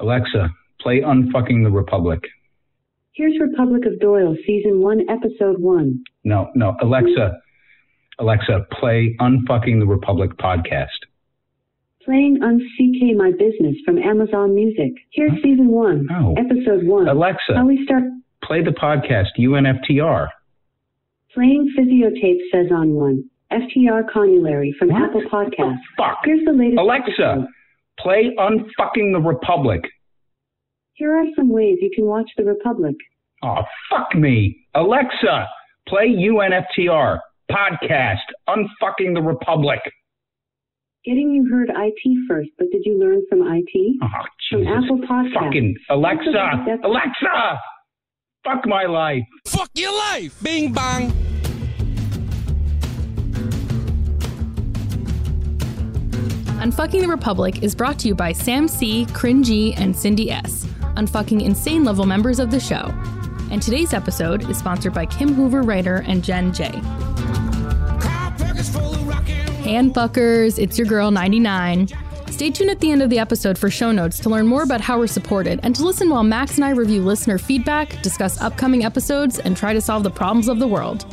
Alexa, play Unfucking the Republic. Here's Republic of Doyle, Season 1, Episode 1. No, no. Alexa, Alexa, play Unfucking the Republic podcast. Playing UnCK My Business from Amazon Music. Here's Season 1, No. Episode 1. Alexa, How we start play the podcast UNFTR. playing Physiotape says on 1. FTR Conulary from What? Apple Podcasts. Fuck. Here's the latest Alexa, episode. Play Unfucking the Republic. Here are some ways you can watch The Republic. Oh, fuck me. Alexa, play UNFTR podcast Unfucking the Republic. Getting you heard IT first, but did you learn from IT? Oh, From Jesus. Apple Podcasts. Fucking Alexa, Alexa, fuck my life. Fuck your life! Bing bang! Unfucking the Republic is brought to you by Sam C., Cringy, and Cindy S., unfucking insane level members of the show. And today's episode is sponsored by Kim Hoover Writer and Jen J. Hey, unfuckers, it's your girl 99. Stay tuned at the end of the episode for show notes to learn more about how we're supported and to listen while Max and I review listener feedback, discuss upcoming episodes, and try to solve the problems of the world.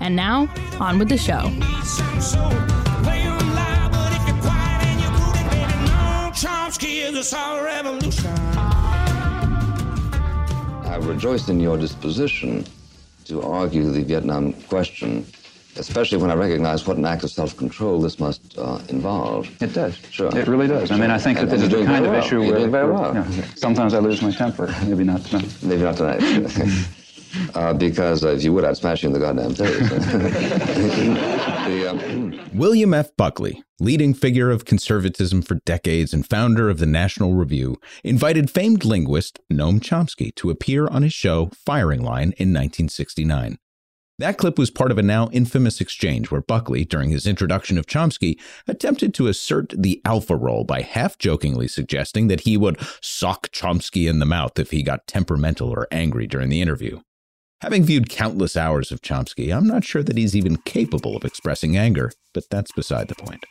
And now, on with the show. I rejoice in your disposition to argue the Vietnam question, especially when I recognize what an act of self-control this must uh, involve. It does. Sure. It really does. I mean, I think that this is you're the doing kind of well. issue You're where, doing very where, well. you know, sometimes I lose my temper. Maybe not tonight. Maybe not tonight. uh, because uh, if you would, I'd smash you in the goddamn face. The, um, William F. Buckley, leading figure of conservatism for decades and founder of the National Review, invited famed linguist Noam Chomsky to appear on his show Firing Line in 1969. That clip was part of a now infamous exchange where Buckley, during his introduction of Chomsky, attempted to assert the alpha role by half jokingly suggesting that he would sock Chomsky in the mouth if he got temperamental or angry during the interview. Having viewed countless hours of Chomsky, I'm not sure that he's even capable of expressing anger, but that's beside the point.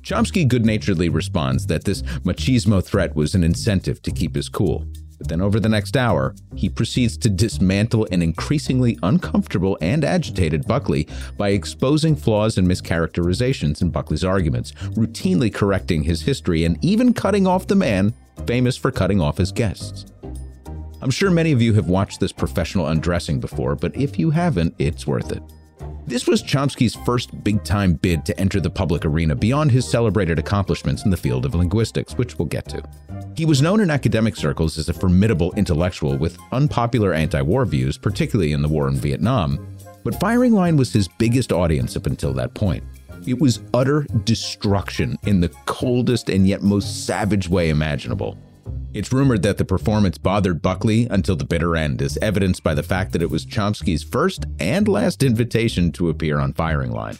Chomsky good naturedly responds that this machismo threat was an incentive to keep his cool. But then over the next hour, he proceeds to dismantle an increasingly uncomfortable and agitated Buckley by exposing flaws and mischaracterizations in Buckley's arguments, routinely correcting his history, and even cutting off the man famous for cutting off his guests. I'm sure many of you have watched this professional undressing before, but if you haven't, it's worth it. This was Chomsky's first big time bid to enter the public arena beyond his celebrated accomplishments in the field of linguistics, which we'll get to. He was known in academic circles as a formidable intellectual with unpopular anti war views, particularly in the war in Vietnam, but Firing Line was his biggest audience up until that point. It was utter destruction in the coldest and yet most savage way imaginable. It's rumored that the performance bothered Buckley until the bitter end, as evidenced by the fact that it was Chomsky's first and last invitation to appear on Firing Line.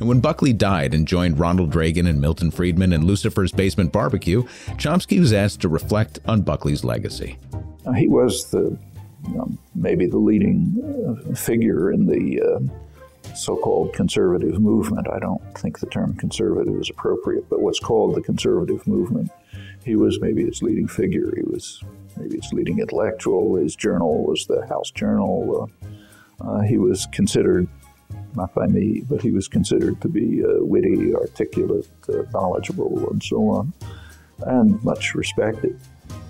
And when Buckley died and joined Ronald Reagan and Milton Friedman in Lucifer's Basement Barbecue, Chomsky was asked to reflect on Buckley's legacy. He was the you know, maybe the leading uh, figure in the uh, so-called conservative movement. I don't think the term conservative is appropriate, but what's called the conservative movement. He was maybe its leading figure. He was maybe its leading intellectual. His journal was the House Journal. Uh, uh, he was considered, not by me, but he was considered to be uh, witty, articulate, uh, knowledgeable, and so on, and much respected.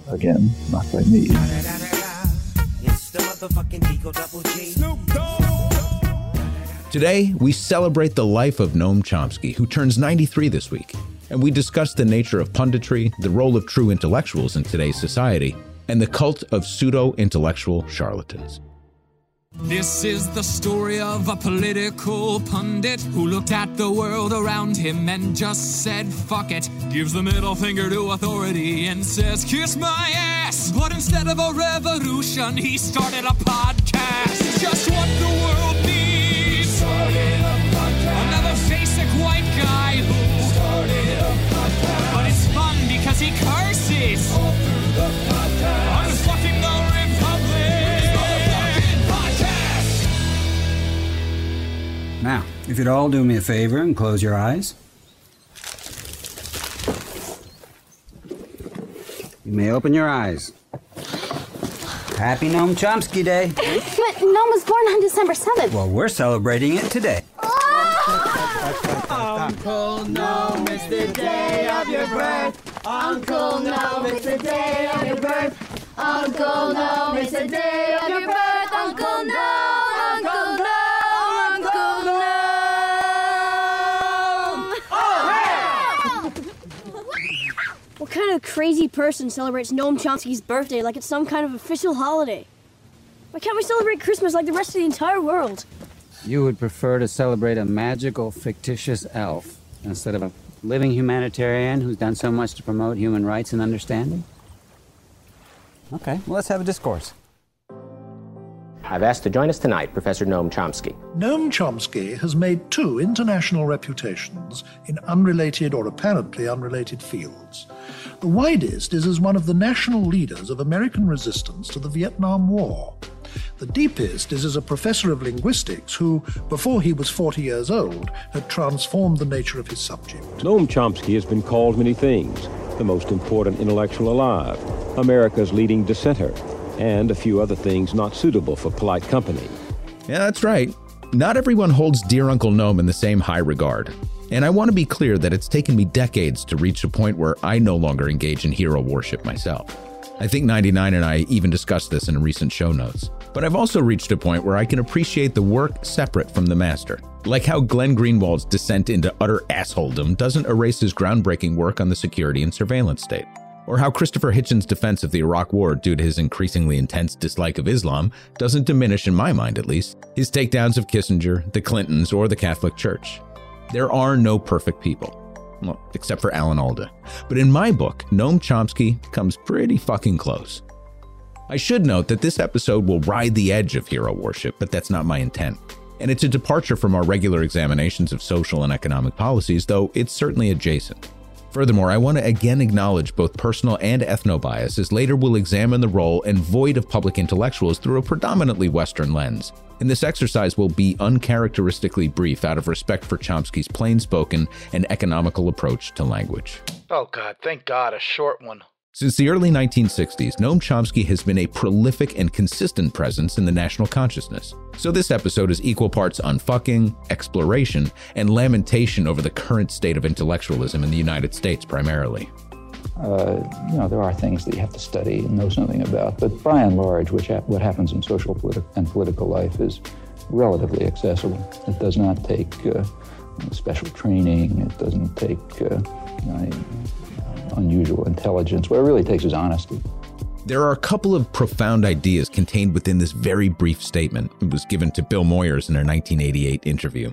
Again, not by me. Today, we celebrate the life of Noam Chomsky, who turns 93 this week, and we discuss the nature of punditry, the role of true intellectuals in today's society, and the cult of pseudo intellectual charlatans. This is the story of a political pundit who looked at the world around him and just said, fuck it. Gives the middle finger to authority and says, kiss my ass. But instead of a revolution, he started a podcast. Just what the world fun because he curses. All the podcast. The Republic. Now, if you'd all do me a favor and close your eyes. You may open your eyes. Happy Noam Chomsky Day. but Noam was born on December 7th. Well, we're celebrating it today. Oh! Uncle Noam, it's the day of your birth. Uncle Noam, it's the day of your birth. Uncle Noam, it's the day of your birth. Uncle Noam, Uncle Noam, Uncle Noam. Oh, hey! What kind of crazy person celebrates Noam Chomsky's birthday like it's some kind of official holiday? Why can't we celebrate Christmas like the rest of the entire world? You would prefer to celebrate a magical, fictitious elf instead of a living humanitarian who's done so much to promote human rights and understanding? Okay, well, let's have a discourse. I've asked to join us tonight Professor Noam Chomsky. Noam Chomsky has made two international reputations in unrelated or apparently unrelated fields. The widest is as one of the national leaders of American resistance to the Vietnam War. The deepest is as a professor of linguistics who, before he was 40 years old, had transformed the nature of his subject. Noam Chomsky has been called many things the most important intellectual alive, America's leading dissenter, and a few other things not suitable for polite company. Yeah, that's right. Not everyone holds Dear Uncle Noam in the same high regard. And I want to be clear that it's taken me decades to reach a point where I no longer engage in hero worship myself. I think 99 and I even discussed this in recent show notes. But I've also reached a point where I can appreciate the work separate from the master. Like how Glenn Greenwald's descent into utter assholedom doesn't erase his groundbreaking work on the security and surveillance state. Or how Christopher Hitchens' defense of the Iraq War due to his increasingly intense dislike of Islam doesn't diminish, in my mind at least, his takedowns of Kissinger, the Clintons, or the Catholic Church. There are no perfect people. Well, except for Alan Alda. But in my book, Noam Chomsky comes pretty fucking close. I should note that this episode will ride the edge of hero worship, but that's not my intent. And it's a departure from our regular examinations of social and economic policies, though it's certainly adjacent. Furthermore, I want to again acknowledge both personal and ethno bias, as later we'll examine the role and void of public intellectuals through a predominantly Western lens. And this exercise will be uncharacteristically brief out of respect for Chomsky's plain spoken and economical approach to language. Oh, God, thank God, a short one. Since the early 1960s, Noam Chomsky has been a prolific and consistent presence in the national consciousness. So this episode is equal parts unfucking, exploration, and lamentation over the current state of intellectualism in the United States primarily. Uh, you know, there are things that you have to study and know something about, but by and large, which ha- what happens in social politi- and political life is relatively accessible. It does not take uh, special training. It doesn't take uh, you know, unusual intelligence. What it really takes is honesty. There are a couple of profound ideas contained within this very brief statement. It was given to Bill Moyers in a 1988 interview.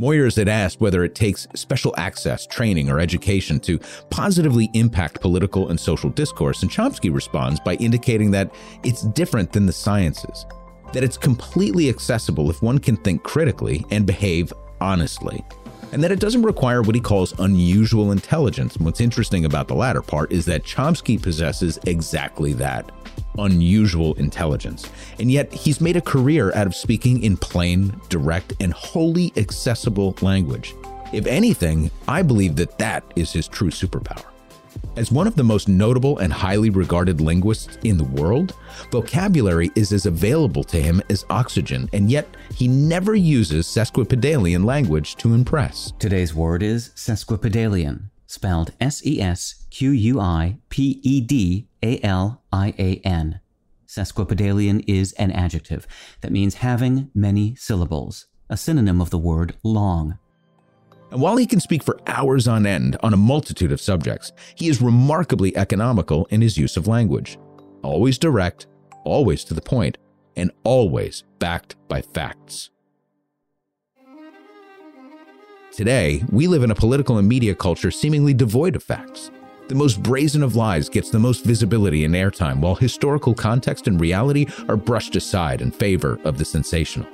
Moyers had asked whether it takes special access, training, or education to positively impact political and social discourse, and Chomsky responds by indicating that it's different than the sciences, that it's completely accessible if one can think critically and behave honestly and that it doesn't require what he calls unusual intelligence. What's interesting about the latter part is that Chomsky possesses exactly that unusual intelligence. And yet he's made a career out of speaking in plain, direct, and wholly accessible language. If anything, I believe that that is his true superpower. As one of the most notable and highly regarded linguists in the world, vocabulary is as available to him as oxygen, and yet he never uses sesquipedalian language to impress. Today's word is sesquipedalian, spelled S E S Q U I P E D A L I A N. Sesquipedalian is an adjective that means having many syllables, a synonym of the word long. And while he can speak for hours on end on a multitude of subjects, he is remarkably economical in his use of language. Always direct, always to the point, and always backed by facts. Today, we live in a political and media culture seemingly devoid of facts. The most brazen of lies gets the most visibility and airtime, while historical context and reality are brushed aside in favor of the sensational.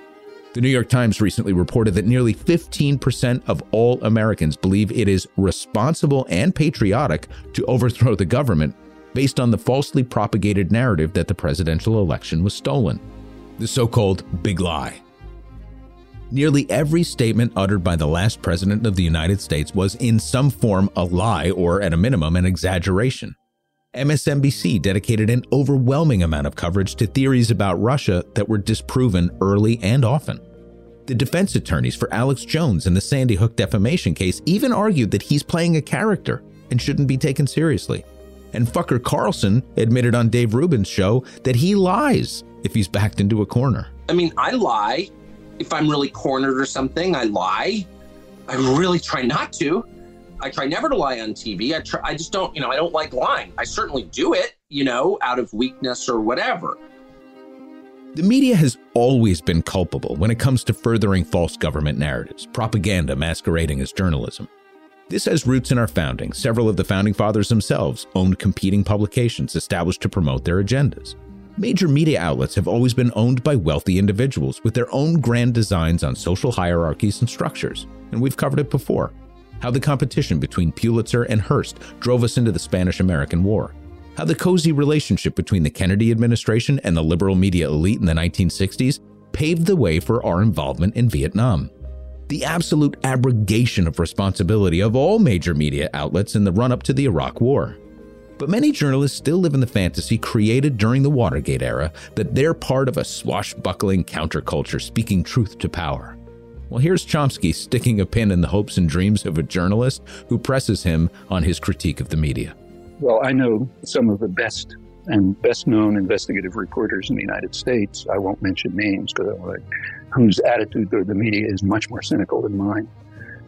The New York Times recently reported that nearly 15% of all Americans believe it is responsible and patriotic to overthrow the government based on the falsely propagated narrative that the presidential election was stolen. The so called big lie. Nearly every statement uttered by the last president of the United States was in some form a lie or, at a minimum, an exaggeration. MSNBC dedicated an overwhelming amount of coverage to theories about Russia that were disproven early and often. The defense attorneys for Alex Jones in the Sandy Hook defamation case even argued that he's playing a character and shouldn't be taken seriously. And fucker Carlson admitted on Dave Rubin's show that he lies if he's backed into a corner. I mean, I lie. If I'm really cornered or something, I lie. I really try not to. I try never to lie on TV. I try, I just don't, you know, I don't like lying. I certainly do it, you know, out of weakness or whatever. The media has always been culpable when it comes to furthering false government narratives, propaganda masquerading as journalism. This has roots in our founding. Several of the founding fathers themselves owned competing publications established to promote their agendas. Major media outlets have always been owned by wealthy individuals with their own grand designs on social hierarchies and structures, and we've covered it before how the competition between Pulitzer and Hearst drove us into the Spanish American War, how the cozy relationship between the Kennedy administration and the liberal media elite in the 1960s paved the way for our involvement in Vietnam, the absolute abrogation of responsibility of all major media outlets in the run up to the Iraq War. But many journalists still live in the fantasy created during the Watergate era that they're part of a swashbuckling counterculture speaking truth to power. Well, here's Chomsky sticking a pin in the hopes and dreams of a journalist who presses him on his critique of the media. Well, I know some of the best and best known investigative reporters in the United States. I won't mention names because like, uh, whose attitude toward the media is much more cynical than mine.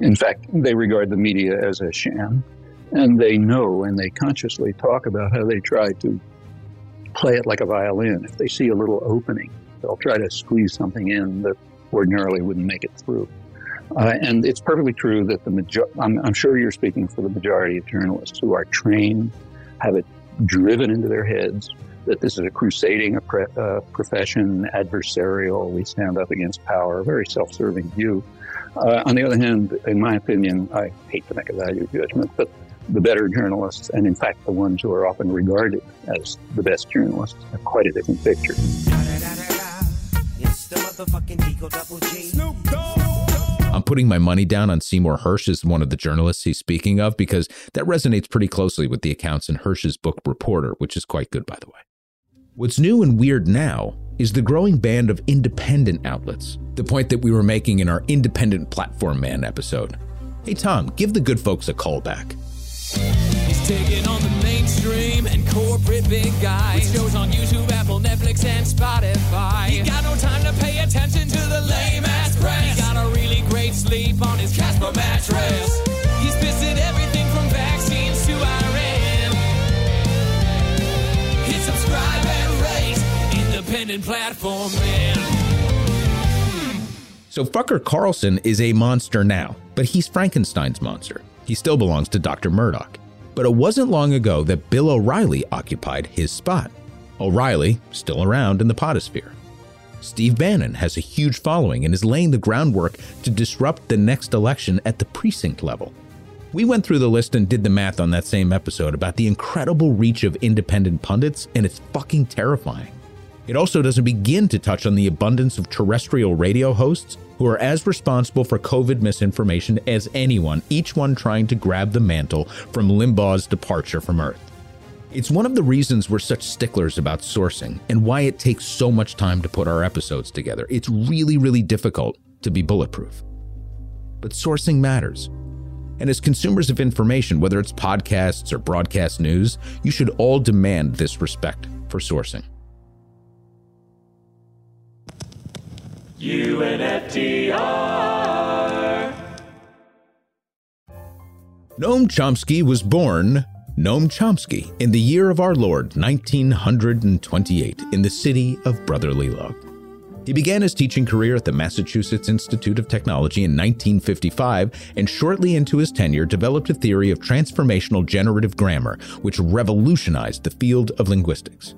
In fact, they regard the media as a sham, and they know and they consciously talk about how they try to play it like a violin. If they see a little opening, they'll try to squeeze something in that ordinarily wouldn't make it through. Uh, and it's perfectly true that the major- I'm, I'm, sure you're speaking for the majority of journalists who are trained, have it driven into their heads that this is a crusading a pre- uh, profession, adversarial. We stand up against power, a very self-serving view. Uh, on the other hand, in my opinion, I hate to make a value judgment, but the better journalists, and in fact the ones who are often regarded as the best journalists, have quite a different picture I'm putting my money down on Seymour Hersh as one of the journalists he's speaking of because that resonates pretty closely with the accounts in Hersh's book Reporter, which is quite good, by the way. What's new and weird now is the growing band of independent outlets, the point that we were making in our Independent Platform Man episode. Hey, Tom, give the good folks a call back. He's taking on the mainstream and corporate big guys. With shows on YouTube, Apple, Netflix, and Spotify. He got no time to pay attention to the lame ass press. Sleep on his Casper mattress. He's everything from vaccines to. Hit subscribe and rate independent platform man. So Fucker Carlson is a monster now, but he's Frankenstein's monster. He still belongs to Dr. Murdoch. But it wasn't long ago that Bill O'Reilly occupied his spot. O'Reilly, still around in the podosphere. Steve Bannon has a huge following and is laying the groundwork to disrupt the next election at the precinct level. We went through the list and did the math on that same episode about the incredible reach of independent pundits, and it's fucking terrifying. It also doesn't begin to touch on the abundance of terrestrial radio hosts who are as responsible for COVID misinformation as anyone, each one trying to grab the mantle from Limbaugh's departure from Earth. It's one of the reasons we're such sticklers about sourcing and why it takes so much time to put our episodes together. It's really, really difficult to be bulletproof. But sourcing matters. And as consumers of information, whether it's podcasts or broadcast news, you should all demand this respect for sourcing. UNFTR. Noam Chomsky was born Noam Chomsky in the year of our Lord 1928 in the city of Brotherly Love. He began his teaching career at the Massachusetts Institute of Technology in 1955 and shortly into his tenure developed a theory of transformational generative grammar which revolutionized the field of linguistics.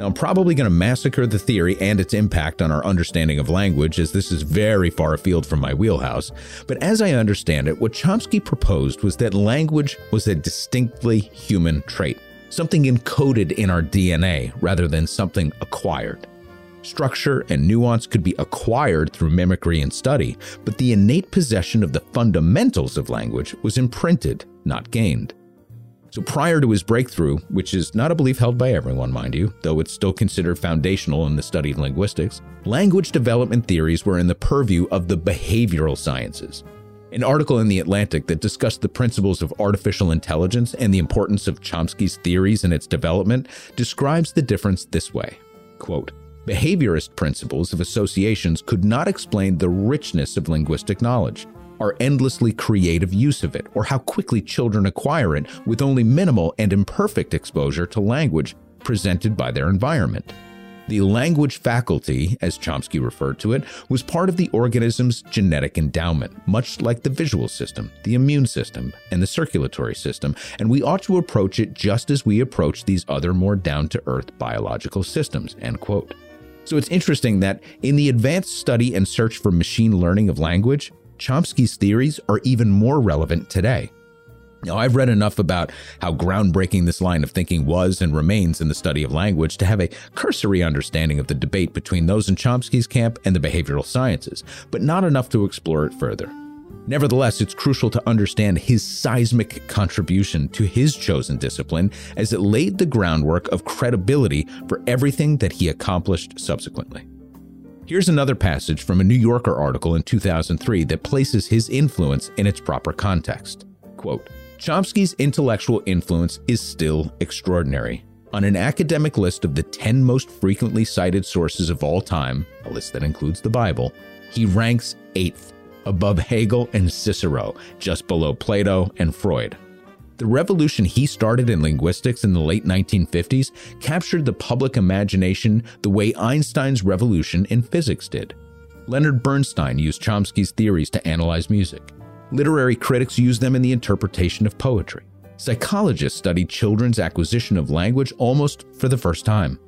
Now, I'm probably going to massacre the theory and its impact on our understanding of language, as this is very far afield from my wheelhouse. But as I understand it, what Chomsky proposed was that language was a distinctly human trait, something encoded in our DNA rather than something acquired. Structure and nuance could be acquired through mimicry and study, but the innate possession of the fundamentals of language was imprinted, not gained. So prior to his breakthrough, which is not a belief held by everyone, mind you, though it's still considered foundational in the study of linguistics, language development theories were in the purview of the behavioral sciences. An article in The Atlantic that discussed the principles of artificial intelligence and the importance of Chomsky's theories and its development describes the difference this way. Quote, Behaviorist principles of associations could not explain the richness of linguistic knowledge our endlessly creative use of it, or how quickly children acquire it with only minimal and imperfect exposure to language presented by their environment. The language faculty, as Chomsky referred to it, was part of the organism's genetic endowment, much like the visual system, the immune system, and the circulatory system, and we ought to approach it just as we approach these other more down to earth biological systems. End quote. So it's interesting that in the advanced study and search for machine learning of language, Chomsky's theories are even more relevant today. Now, I've read enough about how groundbreaking this line of thinking was and remains in the study of language to have a cursory understanding of the debate between those in Chomsky's camp and the behavioral sciences, but not enough to explore it further. Nevertheless, it's crucial to understand his seismic contribution to his chosen discipline as it laid the groundwork of credibility for everything that he accomplished subsequently. Here's another passage from a New Yorker article in 2003 that places his influence in its proper context. Quote, Chomsky's intellectual influence is still extraordinary. On an academic list of the 10 most frequently cited sources of all time, a list that includes the Bible, he ranks eighth, above Hegel and Cicero, just below Plato and Freud. The revolution he started in linguistics in the late 1950s captured the public imagination the way Einstein's revolution in physics did. Leonard Bernstein used Chomsky's theories to analyze music. Literary critics used them in the interpretation of poetry. Psychologists studied children's acquisition of language almost for the first time.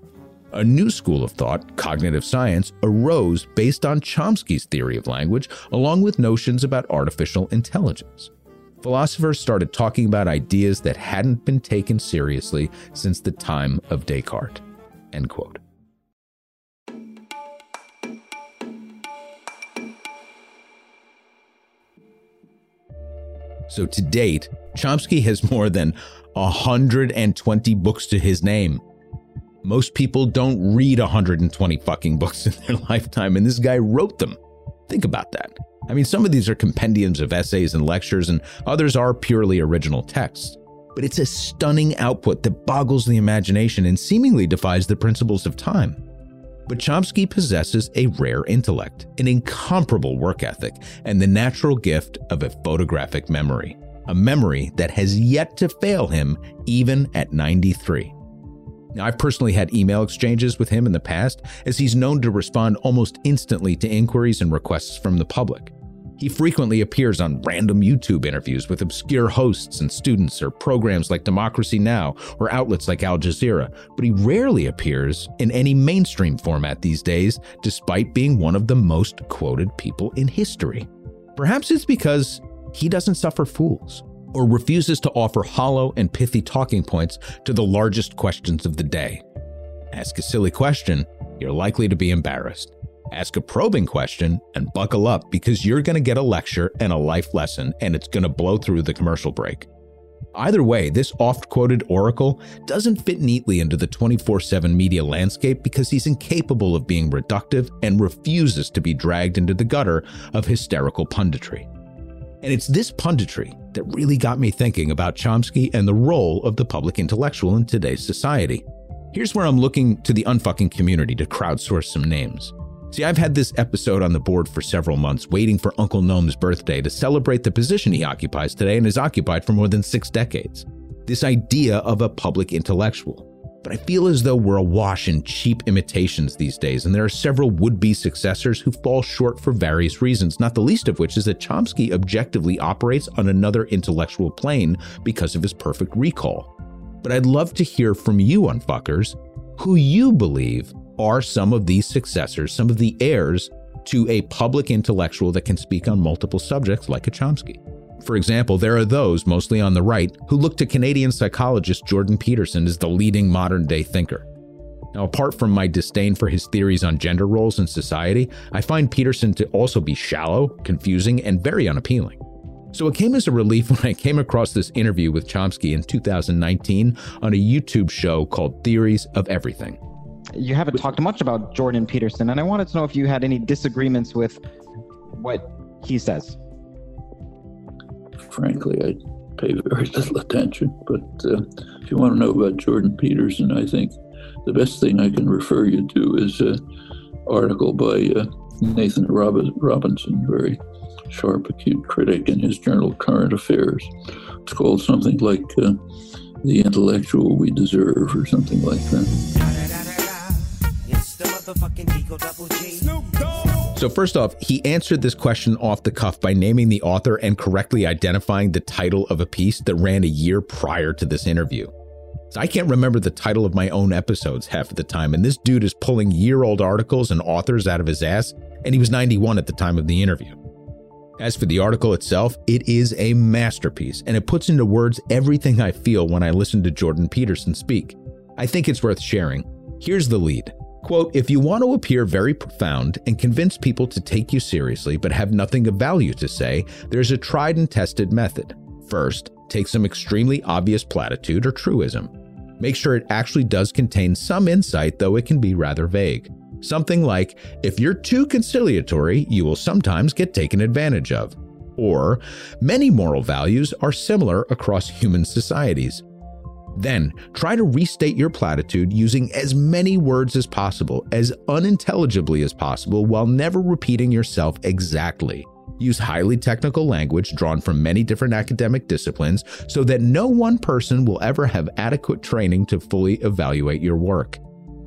A new school of thought, cognitive science, arose based on Chomsky's theory of language, along with notions about artificial intelligence philosophers started talking about ideas that hadn't been taken seriously since the time of Descartes. End quote. So to date, Chomsky has more than 120 books to his name. Most people don't read 120 fucking books in their lifetime, and this guy wrote them. Think about that. I mean, some of these are compendiums of essays and lectures, and others are purely original texts. But it's a stunning output that boggles the imagination and seemingly defies the principles of time. But Chomsky possesses a rare intellect, an incomparable work ethic, and the natural gift of a photographic memory, a memory that has yet to fail him even at 93. Now, I've personally had email exchanges with him in the past, as he's known to respond almost instantly to inquiries and requests from the public. He frequently appears on random YouTube interviews with obscure hosts and students or programs like Democracy Now! or outlets like Al Jazeera, but he rarely appears in any mainstream format these days, despite being one of the most quoted people in history. Perhaps it's because he doesn't suffer fools or refuses to offer hollow and pithy talking points to the largest questions of the day. Ask a silly question, you're likely to be embarrassed. Ask a probing question and buckle up because you're going to get a lecture and a life lesson, and it's going to blow through the commercial break. Either way, this oft quoted oracle doesn't fit neatly into the 24 7 media landscape because he's incapable of being reductive and refuses to be dragged into the gutter of hysterical punditry. And it's this punditry that really got me thinking about Chomsky and the role of the public intellectual in today's society. Here's where I'm looking to the unfucking community to crowdsource some names. See, I've had this episode on the board for several months, waiting for Uncle Noam's birthday to celebrate the position he occupies today and has occupied for more than six decades. This idea of a public intellectual. But I feel as though we're awash in cheap imitations these days, and there are several would be successors who fall short for various reasons, not the least of which is that Chomsky objectively operates on another intellectual plane because of his perfect recall. But I'd love to hear from you, unfuckers, who you believe are some of these successors, some of the heirs to a public intellectual that can speak on multiple subjects like a Chomsky. For example, there are those, mostly on the right, who look to Canadian psychologist Jordan Peterson as the leading modern day thinker. Now, apart from my disdain for his theories on gender roles in society, I find Peterson to also be shallow, confusing, and very unappealing. So it came as a relief when I came across this interview with Chomsky in 2019 on a YouTube show called Theories of Everything. You haven't talked much about Jordan Peterson, and I wanted to know if you had any disagreements with what he says. Frankly, I pay very little attention. But uh, if you want to know about Jordan Peterson, I think the best thing I can refer you to is an article by uh, Nathan Rob- Robinson, very sharp, acute critic in his journal Current Affairs. It's called something like uh, The Intellectual We Deserve or something like that. So, first off, he answered this question off the cuff by naming the author and correctly identifying the title of a piece that ran a year prior to this interview. So I can't remember the title of my own episodes half of the time, and this dude is pulling year old articles and authors out of his ass, and he was 91 at the time of the interview. As for the article itself, it is a masterpiece, and it puts into words everything I feel when I listen to Jordan Peterson speak. I think it's worth sharing. Here's the lead. Quote, if you want to appear very profound and convince people to take you seriously but have nothing of value to say, there's a tried and tested method. First, take some extremely obvious platitude or truism. Make sure it actually does contain some insight, though it can be rather vague. Something like, if you're too conciliatory, you will sometimes get taken advantage of. Or, many moral values are similar across human societies. Then, try to restate your platitude using as many words as possible, as unintelligibly as possible, while never repeating yourself exactly. Use highly technical language drawn from many different academic disciplines so that no one person will ever have adequate training to fully evaluate your work.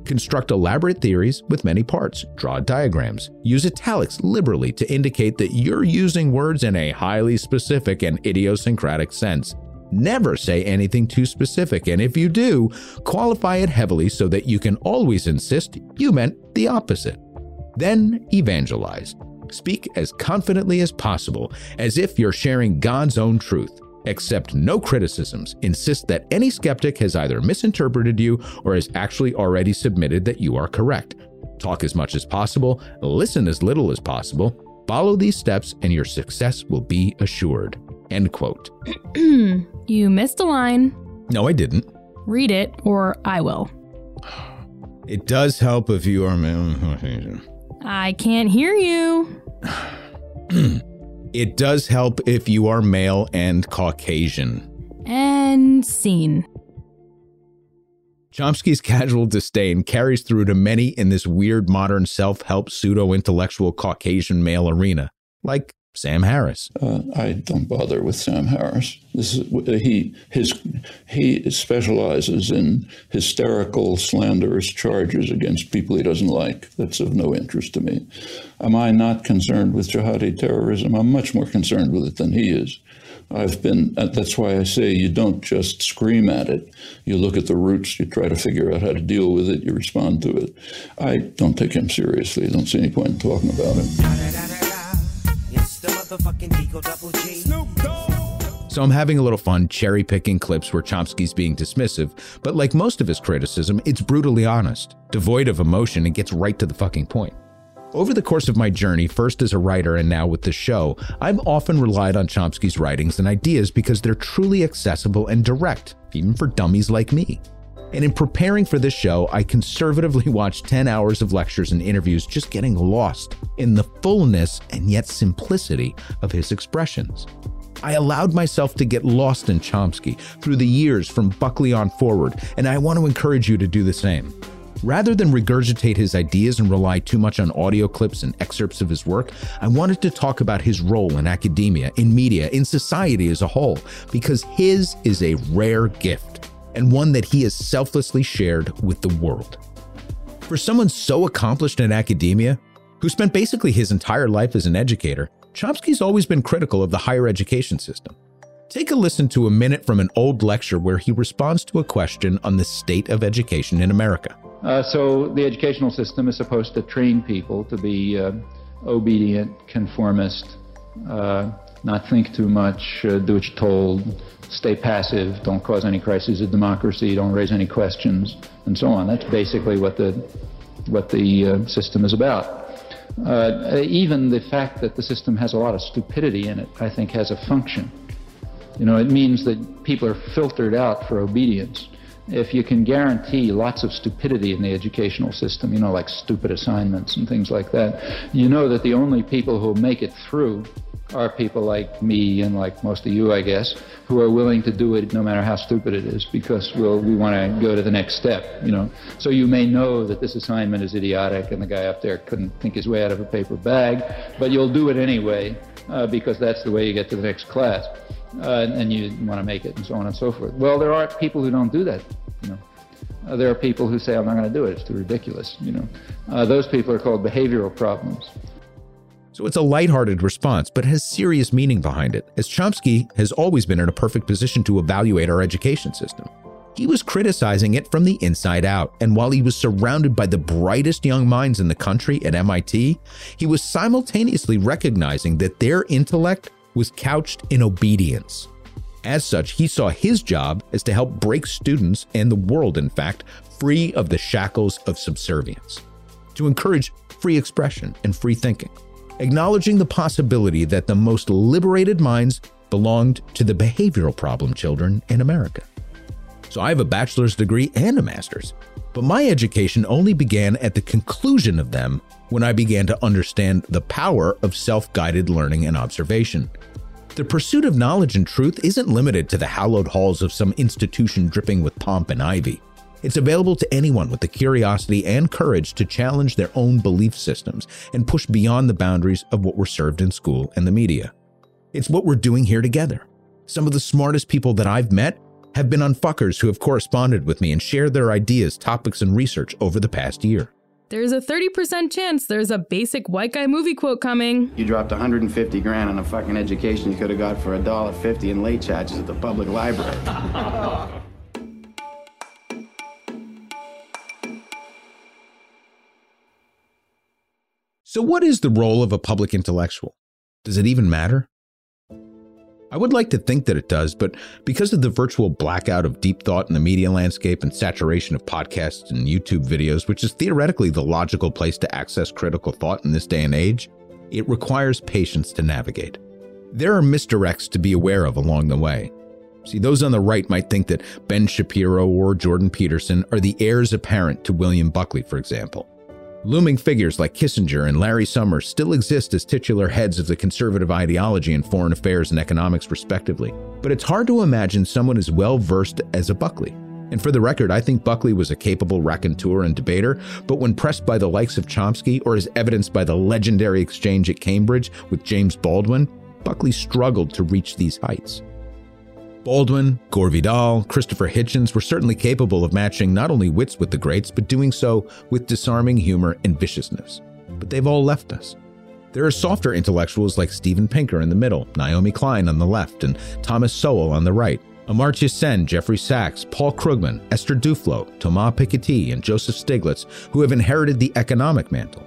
Construct elaborate theories with many parts. Draw diagrams. Use italics liberally to indicate that you're using words in a highly specific and idiosyncratic sense. Never say anything too specific, and if you do, qualify it heavily so that you can always insist you meant the opposite. Then evangelize. Speak as confidently as possible, as if you're sharing God's own truth. Accept no criticisms. Insist that any skeptic has either misinterpreted you or has actually already submitted that you are correct. Talk as much as possible, listen as little as possible. Follow these steps, and your success will be assured. End quote. you missed a line. No, I didn't. Read it, or I will. It does help if you are male. I can't hear you. it does help if you are male and Caucasian. And scene. Chomsky's casual disdain carries through to many in this weird modern self help pseudo intellectual Caucasian male arena, like Sam Harris. Uh, I don't bother with Sam Harris. This is he his he specializes in hysterical, slanderous charges against people he doesn't like. That's of no interest to me. Am I not concerned with jihadi terrorism? I'm much more concerned with it than he is. I've been. That's why I say you don't just scream at it. You look at the roots. You try to figure out how to deal with it. You respond to it. I don't take him seriously. I don't see any point in talking about him. So I'm having a little fun cherry picking clips where Chomsky's being dismissive, but like most of his criticism, it's brutally honest, devoid of emotion, and gets right to the fucking point. Over the course of my journey, first as a writer and now with the show, I've often relied on Chomsky's writings and ideas because they're truly accessible and direct, even for dummies like me. And in preparing for this show, I conservatively watched 10 hours of lectures and interviews just getting lost in the fullness and yet simplicity of his expressions. I allowed myself to get lost in Chomsky through the years from Buckley on forward, and I want to encourage you to do the same. Rather than regurgitate his ideas and rely too much on audio clips and excerpts of his work, I wanted to talk about his role in academia, in media, in society as a whole, because his is a rare gift and one that he has selflessly shared with the world. For someone so accomplished in academia, who spent basically his entire life as an educator, Chomsky's always been critical of the higher education system. Take a listen to a minute from an old lecture where he responds to a question on the state of education in America. Uh, so, the educational system is supposed to train people to be uh, obedient, conformist, uh, not think too much, uh, do what you're told, stay passive, don't cause any crises of democracy, don't raise any questions, and so on. That's basically what the what the uh, system is about. uh, even the fact that the system has a lot of stupidity in it, I think, has a function. You know, it means that people are filtered out for obedience. If you can guarantee lots of stupidity in the educational system, you know, like stupid assignments and things like that, you know that the only people who make it through are people like me and like most of you, I guess, who are willing to do it no matter how stupid it is because we'll, we want to go to the next step, you know. So you may know that this assignment is idiotic and the guy up there couldn't think his way out of a paper bag, but you'll do it anyway uh, because that's the way you get to the next class. Uh, and you want to make it and so on and so forth. Well, there are people who don't do that, you know. Uh, there are people who say, I'm not going to do it, it's too ridiculous, you know. Uh, those people are called behavioral problems. So it's a lighthearted response, but has serious meaning behind it, as Chomsky has always been in a perfect position to evaluate our education system. He was criticizing it from the inside out, and while he was surrounded by the brightest young minds in the country at MIT, he was simultaneously recognizing that their intellect was couched in obedience. As such, he saw his job as to help break students and the world, in fact, free of the shackles of subservience, to encourage free expression and free thinking, acknowledging the possibility that the most liberated minds belonged to the behavioral problem children in America. So I have a bachelor's degree and a master's, but my education only began at the conclusion of them when I began to understand the power of self guided learning and observation. The pursuit of knowledge and truth isn't limited to the hallowed halls of some institution dripping with pomp and ivy. It's available to anyone with the curiosity and courage to challenge their own belief systems and push beyond the boundaries of what we're served in school and the media. It's what we're doing here together. Some of the smartest people that I've met have been unfuckers who have corresponded with me and shared their ideas, topics, and research over the past year. There's a 30% chance there's a basic white guy movie quote coming. You dropped 150 grand on a fucking education you could have got for a dollar fifty in late charges at the public library. So, what is the role of a public intellectual? Does it even matter? I would like to think that it does, but because of the virtual blackout of deep thought in the media landscape and saturation of podcasts and YouTube videos, which is theoretically the logical place to access critical thought in this day and age, it requires patience to navigate. There are misdirects to be aware of along the way. See, those on the right might think that Ben Shapiro or Jordan Peterson are the heirs apparent to William Buckley, for example. Looming figures like Kissinger and Larry Summers still exist as titular heads of the conservative ideology in foreign affairs and economics, respectively. But it's hard to imagine someone as well versed as a Buckley. And for the record, I think Buckley was a capable raconteur and debater, but when pressed by the likes of Chomsky, or as evidenced by the legendary exchange at Cambridge with James Baldwin, Buckley struggled to reach these heights. Baldwin, Gore Vidal, Christopher Hitchens were certainly capable of matching not only wits with the greats, but doing so with disarming humor and viciousness. But they've all left us. There are softer intellectuals like Steven Pinker in the middle, Naomi Klein on the left, and Thomas Sowell on the right. Amartya Sen, Jeffrey Sachs, Paul Krugman, Esther Duflo, Thomas Piketty, and Joseph Stiglitz, who have inherited the economic mantle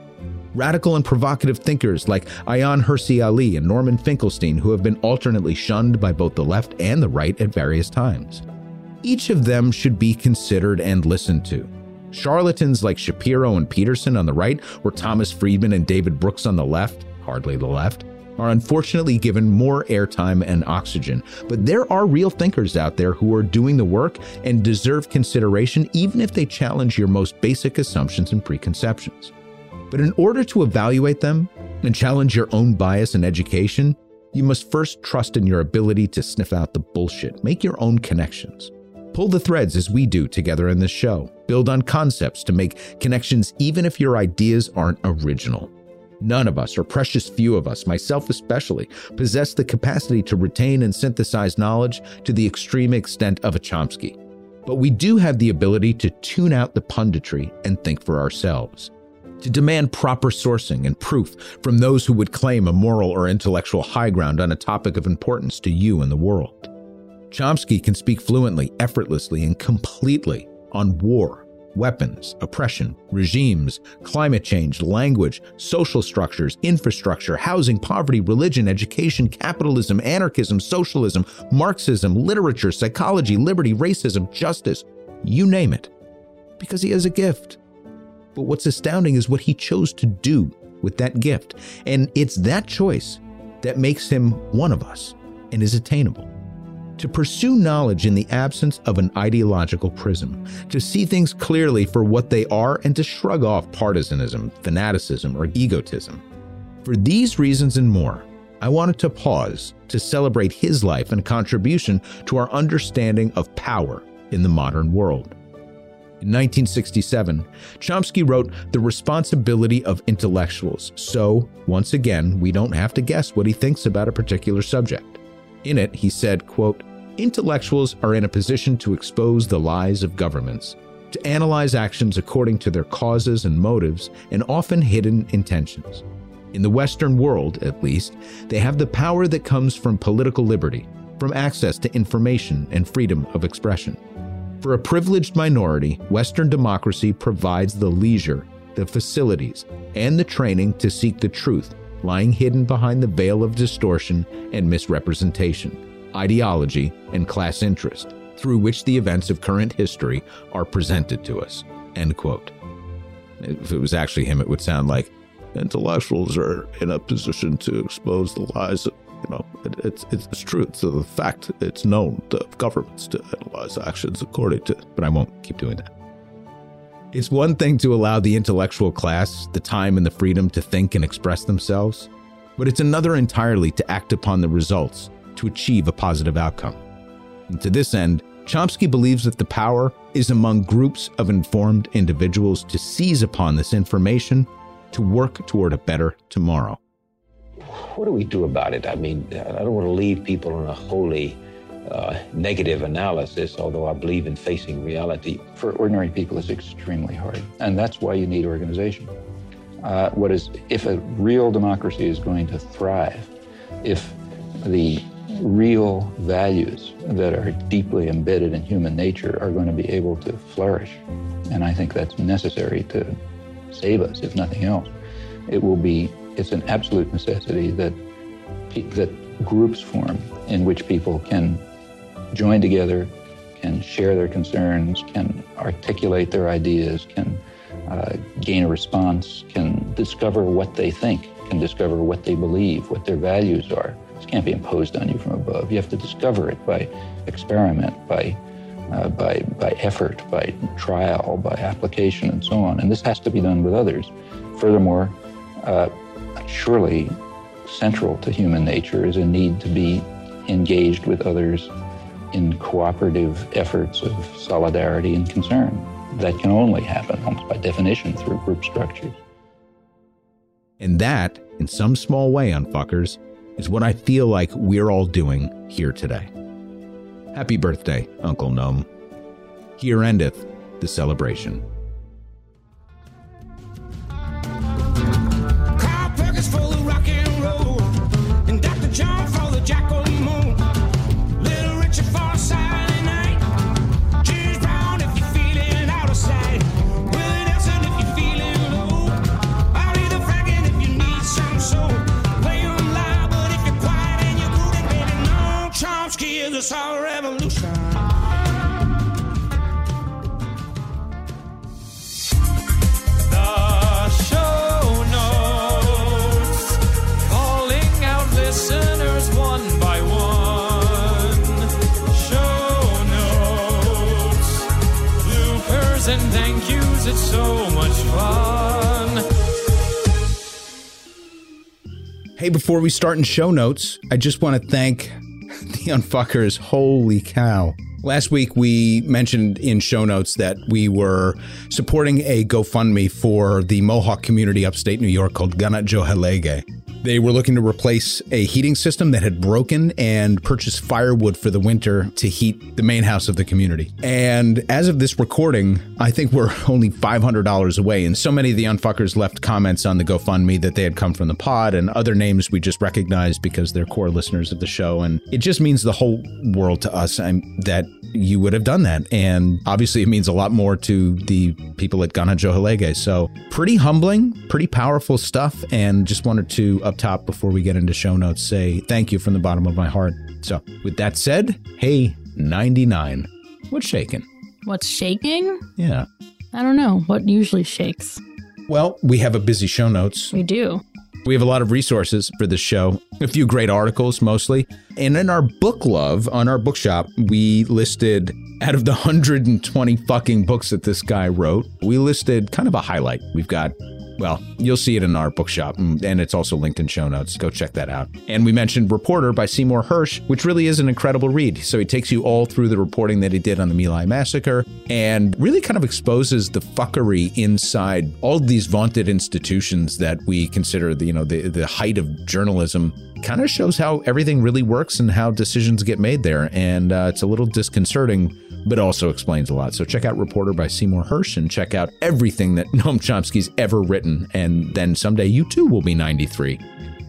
radical and provocative thinkers like Ayaan Hirsi Ali and Norman Finkelstein, who have been alternately shunned by both the left and the right at various times. Each of them should be considered and listened to. Charlatans like Shapiro and Peterson on the right, or Thomas Friedman and David Brooks on the left, hardly the left, are unfortunately given more airtime and oxygen. But there are real thinkers out there who are doing the work and deserve consideration even if they challenge your most basic assumptions and preconceptions. But in order to evaluate them and challenge your own bias in education, you must first trust in your ability to sniff out the bullshit, make your own connections. Pull the threads as we do together in this show. Build on concepts to make connections even if your ideas aren't original. None of us, or precious few of us, myself especially, possess the capacity to retain and synthesize knowledge to the extreme extent of a Chomsky. But we do have the ability to tune out the punditry and think for ourselves to demand proper sourcing and proof from those who would claim a moral or intellectual high ground on a topic of importance to you and the world. Chomsky can speak fluently, effortlessly, and completely on war, weapons, oppression, regimes, climate change, language, social structures, infrastructure, housing, poverty, religion, education, capitalism, anarchism, socialism, Marxism, literature, psychology, liberty, racism, justice, you name it. Because he has a gift. But what's astounding is what he chose to do with that gift. And it's that choice that makes him one of us and is attainable. To pursue knowledge in the absence of an ideological prism, to see things clearly for what they are, and to shrug off partisanism, fanaticism, or egotism. For these reasons and more, I wanted to pause to celebrate his life and contribution to our understanding of power in the modern world. In 1967, Chomsky wrote The Responsibility of Intellectuals, so, once again, we don't have to guess what he thinks about a particular subject. In it, he said, quote, Intellectuals are in a position to expose the lies of governments, to analyze actions according to their causes and motives and often hidden intentions. In the Western world, at least, they have the power that comes from political liberty, from access to information and freedom of expression. For a privileged minority, Western democracy provides the leisure, the facilities, and the training to seek the truth lying hidden behind the veil of distortion and misrepresentation, ideology, and class interest, through which the events of current history are presented to us. End quote. If it was actually him, it would sound like intellectuals are in a position to expose the lies of you know, it, it's it's true. It's a fact. It's known to governments to analyze actions according to. But I won't keep doing that. It's one thing to allow the intellectual class the time and the freedom to think and express themselves, but it's another entirely to act upon the results to achieve a positive outcome. And to this end, Chomsky believes that the power is among groups of informed individuals to seize upon this information to work toward a better tomorrow. What do we do about it? I mean, I don't want to leave people in a wholly uh, negative analysis, although I believe in facing reality. For ordinary people, it's extremely hard. And that's why you need organization. Uh, what is, if a real democracy is going to thrive, if the real values that are deeply embedded in human nature are going to be able to flourish, and I think that's necessary to save us, if nothing else, it will be, it's an absolute necessity that, that groups form in which people can join together, can share their concerns, can articulate their ideas, can uh, gain a response, can discover what they think, can discover what they believe, what their values are. This can't be imposed on you from above. You have to discover it by experiment, by uh, by, by effort, by trial, by application, and so on. And this has to be done with others. Furthermore, uh, surely central to human nature is a need to be engaged with others in cooperative efforts of solidarity and concern. That can only happen, almost by definition, through group structures. And that, in some small way, unfuckers, is what I feel like we're all doing here today. Happy birthday, Uncle Noam. Here endeth the celebration. Hey, before we start in show notes, I just want to thank the Unfuckers. Holy cow. Last week, we mentioned in show notes that we were supporting a GoFundMe for the Mohawk community upstate New York called Kanatsiohareke. They were looking to replace a heating system that had broken and purchase firewood for the winter to heat the main house of the community. And as of this recording, I think we're only $500 away. And so many of the unfuckers left comments on the GoFundMe that they had come from the pod and other names we just recognized because they're core listeners of the show. And it just means the whole world to us I'm, that you would have done that. And obviously, it means a lot more to the people at Kanatsiohareke. So, pretty humbling, pretty powerful stuff. And just wanted to, up top, before we get into show notes, say thank you from the bottom of my heart. So, with that said, hey, 99. What's shaking? What's shaking? Yeah. I don't know. What usually shakes? Well, we have a busy show notes. We do. We have a lot of resources for this show, a few great articles mostly. And in our book love on our bookshop, we listed out of the 120 fucking books that this guy wrote, we listed kind of a highlight. We've got well, you'll see it in our bookshop, mm, and it's also linked in show notes. Go check that out. And we mentioned Reporter by Seymour Hersh, which really is an incredible read. So he takes you all through the reporting that he did on the My Lai massacre and really kind of exposes the fuckery inside all these vaunted institutions that we consider the, you know, the, the height of journalism kind of shows how everything really works and how decisions get made there. And uh, it's a little disconcerting but also explains a lot. So check out Reporter by Seymour Hersh and check out everything that Noam Chomsky's ever written. And then someday you too will be 93.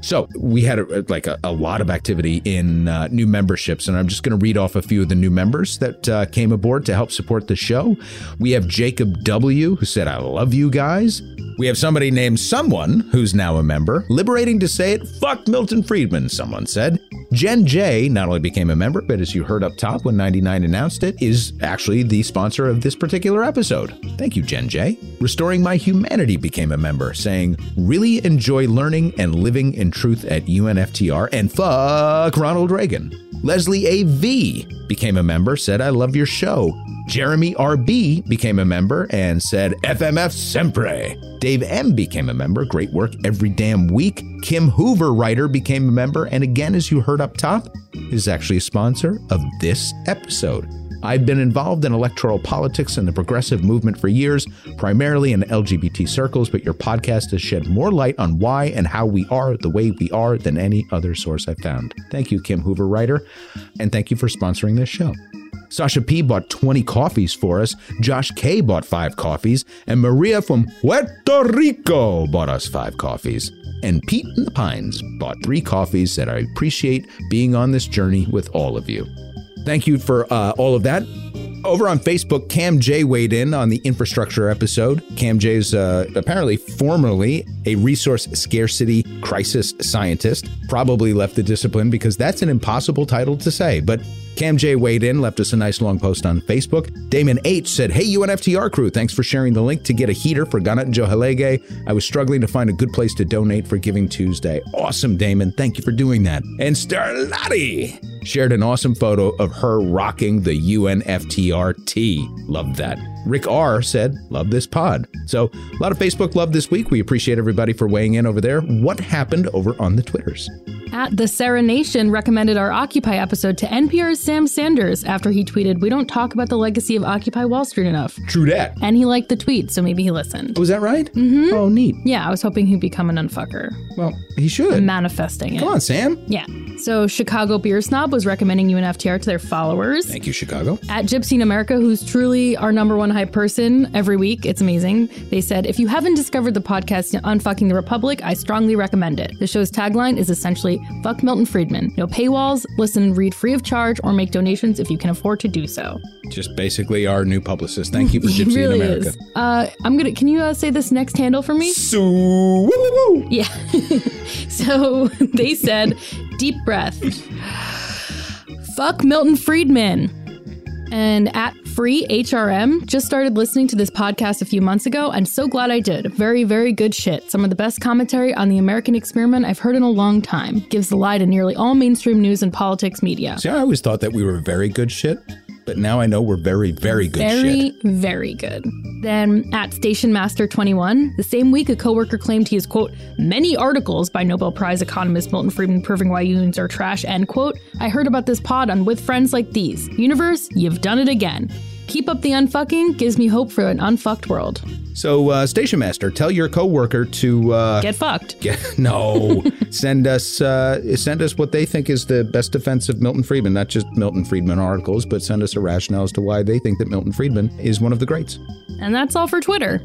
So we had a, like a, a, lot of activity in uh, new memberships, and I'm just going to read off a few of the new members that uh, came aboard to help support the show. We have Jacob W, who said, "I love you guys." We have somebody named Someone, who's now a member. Liberating to say it, fuck Milton Friedman, someone said. Jen J not only became a member, but as you heard up top when 99 announced it, is actually the sponsor of this particular episode. Thank you, Jen J. Restoring My Humanity became a member, saying, Really enjoy learning and living in truth at UNFTR and fuck Ronald Reagan. Leslie A.V. became a member, said, I love your show. Jeremy RB became a member and said, FMF Sempre. Dave M became a member. Great work every damn week. Kim Hoover, writer, became a member. And again, as you heard up top, is actually a sponsor of this episode. I've been involved in electoral politics and the progressive movement for years, primarily in LGBT circles, but your podcast has shed more light on why and how we are the way we are than any other source I've found. Thank you, Kim Hoover, writer, and thank you for sponsoring this show. Sasha P bought 20 coffees for us. Josh K bought five coffees. And Maria from Puerto Rico bought us five coffees. And Pete in the Pines bought three coffees that I appreciate being on this journey with all of you. Thank you for uh, all of that. Over on Facebook, Cam J weighed in on the infrastructure episode. Cam J is uh, apparently formerly a resource scarcity crisis scientist. Probably left the discipline because that's an impossible title to say, but Cam J weighed in, left us a nice long post on Facebook. Damon H said, Hey, UNFTR crew, thanks for sharing the link to get a heater for Kanatsiohareke. I was struggling to find a good place to donate for Giving Tuesday. Awesome, Damon. Thank you for doing that. And Starlati shared an awesome photo of her rocking the UNFTR tee. Love that. Rick R said, Love this pod. So, a lot of Facebook love this week. We appreciate everybody for weighing in over there. What happened over on the Twitters? At the Sarah Nation recommended our Occupy episode to NPR's Sam Sanders after he tweeted, We don't talk about the legacy of Occupy Wall Street enough. True that. And he liked the tweet, so maybe he listened. Was that right? Mm-hmm. Oh, neat. Yeah, I was hoping he'd become an unfucker. Well, he should. I'm manifesting it. Come on, Sam. Yeah. So, Chicago Beer Snob was recommending UNFTR to their followers. Thank you, Chicago. At Gypsy in America, who's truly our number one hype person every week, it's amazing. They said, If you haven't discovered the podcast Unfucking the Republic, I strongly recommend it. The show's tagline is essentially Fuck Milton Friedman. No paywalls, listen and read free of charge, or make donations if you can afford to do so. Just basically our new publicist. Thank you for Gypsy really in America. is. Uh, I'm gonna. Can you uh, say this next handle for me? So, woo, woo, woo. Yeah. so they said, deep breath. Fuck Milton Friedman. And at Free HRM just started listening to this podcast a few months ago, and so glad I did. Very, very good shit. Some of the best commentary on the American experiment I've heard in a long time. Gives the lie to nearly all mainstream news and politics media. See, I always thought that we were very good shit, but now I know we're very, very good very, shit. very good. Then at Station Master 21, the same week a coworker claimed he has, quote, many articles by Nobel Prize economist Milton Friedman proving why unions are trash, end quote. I heard about this pod on With Friends Like These. Universe, you've done it again. Keep up the unfucking gives me hope for an unfucked world. So, uh, Station Master, tell your coworker to uh, Get fucked. Get, no, send us uh, send us what they think is the best defense of Milton Friedman, not just Milton Friedman articles, but send us a rationale as to why they think that Milton Friedman is one of the greats. And that's all for Twitter.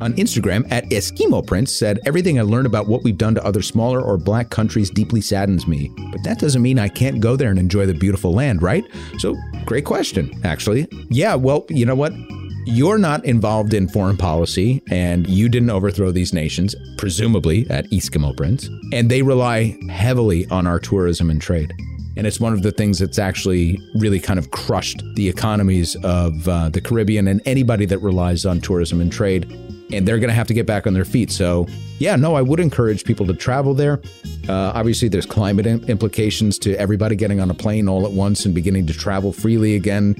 On Instagram, at Eskimo Prince said, Everything I learned about what we've done to other smaller or black countries deeply saddens me. But that doesn't mean I can't go there and enjoy the beautiful land, right? So, great question, actually. Yeah, well, you know what? You're not involved in foreign policy and you didn't overthrow these nations, presumably at Eskimo Prince. And they rely heavily on our tourism and trade. And it's one of the things that's actually really kind of crushed the economies of uh, the Caribbean and anybody that relies on tourism and trade. And they're going to have to get back on their feet. So, yeah, no, I would encourage people to travel there. Uh, obviously, there's climate implications to everybody getting on a plane all at once and beginning to travel freely again.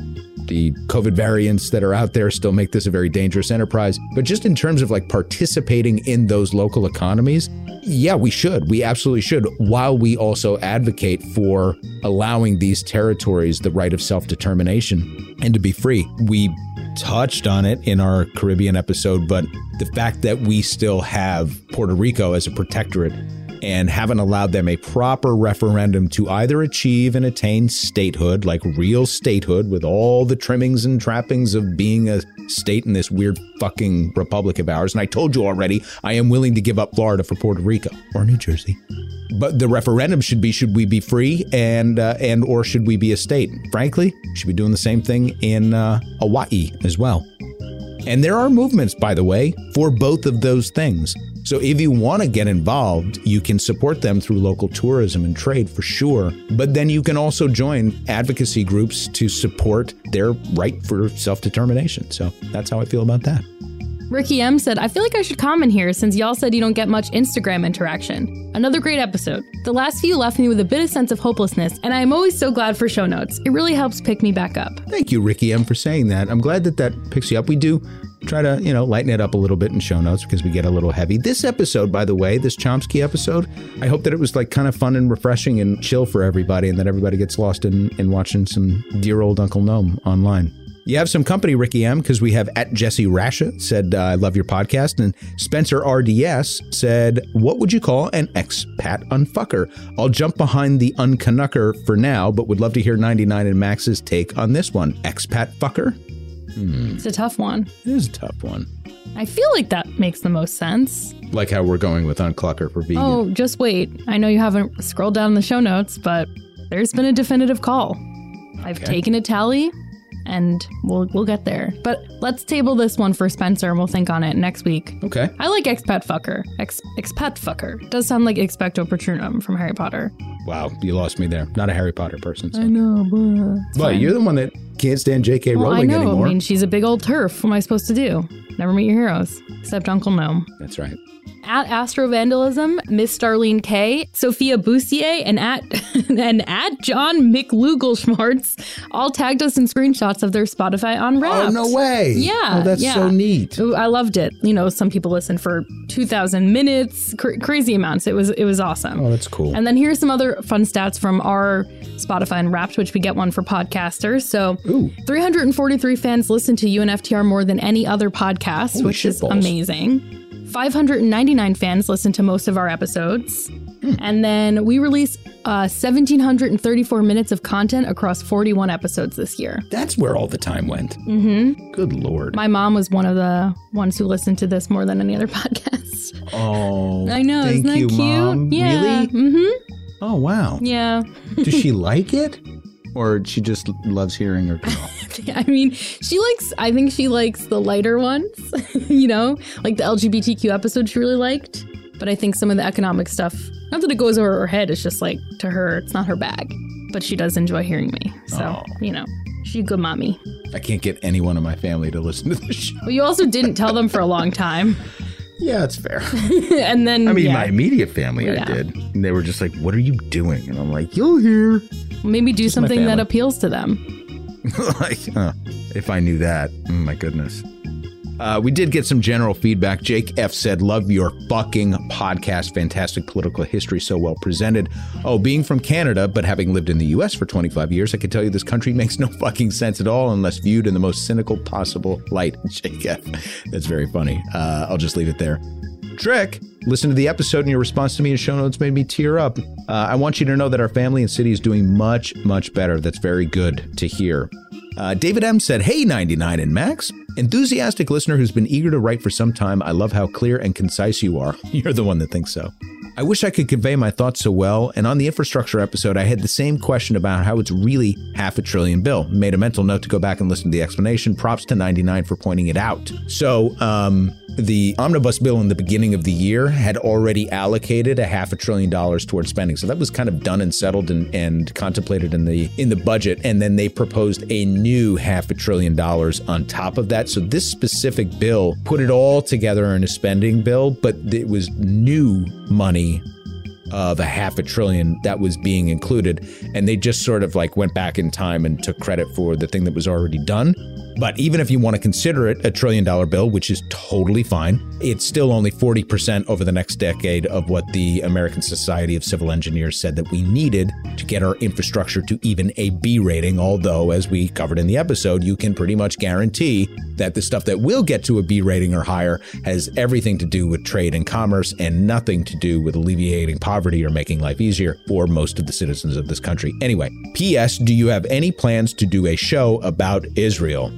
The COVID variants that are out there still make this a very dangerous enterprise. But just in terms of like participating in those local economies, yeah, we should. We absolutely should, while we also advocate for allowing these territories the right of self determination and to be free. We touched on it in our Caribbean episode, but the fact that we still have Puerto Rico as a protectorate and haven't allowed them a proper referendum to either achieve and attain statehood, like real statehood with all the trimmings and trappings of being a state in this weird fucking republic of ours. And I told you already, I am willing to give up Florida for Puerto Rico or New Jersey. But the referendum should be: should we be free and uh, and or should we be a state? Frankly, should be doing the same thing in uh, Hawaii as well. And there are movements, by the way, for both of those things. So if you want to get involved, you can support them through local tourism and trade for sure. But then you can also join advocacy groups to support their right for self determination. So that's how I feel about that. Ricky M said, I feel like I should comment here since y'all said you don't get much Instagram interaction. Another great episode. The last few left me with a bit of sense of hopelessness, and I am always so glad for show notes. It really helps pick me back up. Thank you, Ricky M, for saying that. I'm glad that that picks you up. We do try to, you know, lighten it up a little bit in show notes because we get a little heavy. This episode, by the way, this Chomsky episode, I hope that it was like kind of fun and refreshing and chill for everybody and that everybody gets lost in, in watching some dear old Uncle Noam online. You have some company, Ricky M, because we have at Jesse Rasha said, uh, I love your podcast. And Spencer RDS said, What would you call an expat unfucker? I'll jump behind the uncanucker for now, but would love to hear 99 and Max's take on this one. Expat fucker? Hmm. It's a tough one. It is a tough one. I feel like that makes the most sense. Like how we're going with unclucker for vegan. Oh, just wait. I know you haven't scrolled down the show notes, but there's been a definitive call. I've taken a tally and we'll we'll get there. But let's table this one for Spencer and we'll think on it next week. Okay. I like expat fucker. Ex expat fucker. Does sound like expecto patronum from Harry Potter. Wow, you lost me there. Not a Harry Potter person. So. I know, but Well, fine. you're the one that can't stand J.K. well, I Rowling know. anymore. I mean, she's a big old TERF. What am I supposed to do? Never meet your heroes, except Uncle Noam. That's right. At Astro Vandalism, Miss Darlene K, Sophia Boussier, and at and at John McLugelschmartz all tagged us in screenshots of their Spotify on oh, Wrapped. Oh, no way. Yeah, Oh, that's yeah. so neat. I loved it. You know, some people listen for two thousand minutes, cr- crazy amounts. It was it was awesome. Oh, that's cool. And then here's some other fun stats from our Spotify and Wrapped, which we get one for podcasters. So 343 fans listen to UNFTR more than any other podcast, Holy which is amazing. 599 fans listen to most of our episodes. Hmm. And then we release uh, 1,734 minutes of content across 41 episodes this year. That's where all the time went. Mm-hmm. Good lord. My mom was one of the ones who listened to this more than any other podcast. Oh, I know, Thank isn't that you, cute? Mom. Yeah. Really? Mm-hmm. Oh, wow. Yeah. Does she like it? Or she just loves hearing her girl? I mean, she likes, I think she likes the lighter ones, you know, like the LGBTQ episode she really liked. But I think some of the economic stuff, not that it goes over her head, it's just like to her, it's not her bag. But she does enjoy hearing me. So, you know, she's a good mommy. I can't get anyone in my family to listen to the show. But you also didn't tell them for a long time. Yeah, it's fair. and then, I mean, yeah, my immediate family, Yeah. I did. And they were just like, what are you doing? And I'm like, you'll hear. Maybe do Just something that appeals to them. like, huh, if I knew that, oh my goodness. Uh, we did get some general feedback. Jake F said, Love your fucking podcast. Fantastic political history, so well presented. Oh, being from Canada, but having lived in the US for 25 years, I can tell you this country makes no fucking sense at all unless viewed in the most cynical possible light. Jake F. That's very funny. Uh, I'll just leave it there. Trick, listen to the episode and your response to me in show notes made me tear up. Uh, I want you to know that our family and city is doing much, much better. That's very good to hear. Uh, David M said, Hey, 99 and Max. Enthusiastic listener who's been eager to write for some time. I love how clear and concise you are. You're the one that thinks so. I wish I could convey my thoughts so well. And on the infrastructure episode, I had the same question about how it's really half a trillion bill. Made a mental note to go back and listen to the explanation. Props to 99 for pointing it out. So, um, the omnibus bill in the beginning of the year had already allocated a half a trillion dollars towards spending. So that was kind of done and settled and, and contemplated in the in the budget. And then they proposed a new half a trillion dollars on top of that. So this specific bill put it all together in a spending bill, but it was new money of a half a trillion that was being included. And they just sort of like went back in time and took credit for the thing that was already done. But even if you want to consider it a trillion dollar bill, which is totally fine, it's still only 40% over the next decade of what the American Society of Civil Engineers said that we needed to get our infrastructure to even a B rating. Although, as we covered in the episode, you can pretty much guarantee that the stuff that will get to a B rating or higher has everything to do with trade and commerce and nothing to do with alleviating poverty or making life easier for most of the citizens of this country. Anyway, P.S. Do you have any plans to do a show about Israel?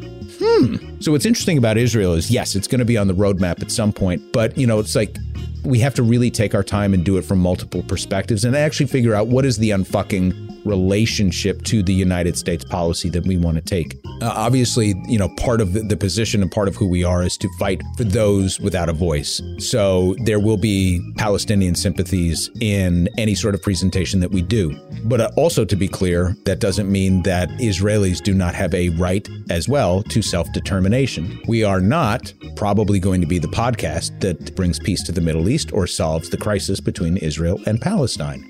Hmm. So what's interesting about Israel is yes, it's going to be on the roadmap at some point, but you know, it's like we have to really take our time and do it from multiple perspectives and actually figure out what is the unfucking relationship to the United States policy that we want to take. Uh, obviously, you know, part of the position and part of who we are is to fight for those without a voice. So there will be Palestinian sympathies in any sort of presentation that we do. But uh, also to be clear, that doesn't mean that Israelis do not have a right as well to self determination. We are not probably going to be the podcast that brings peace to the Middle East or solves the crisis between Israel and Palestine.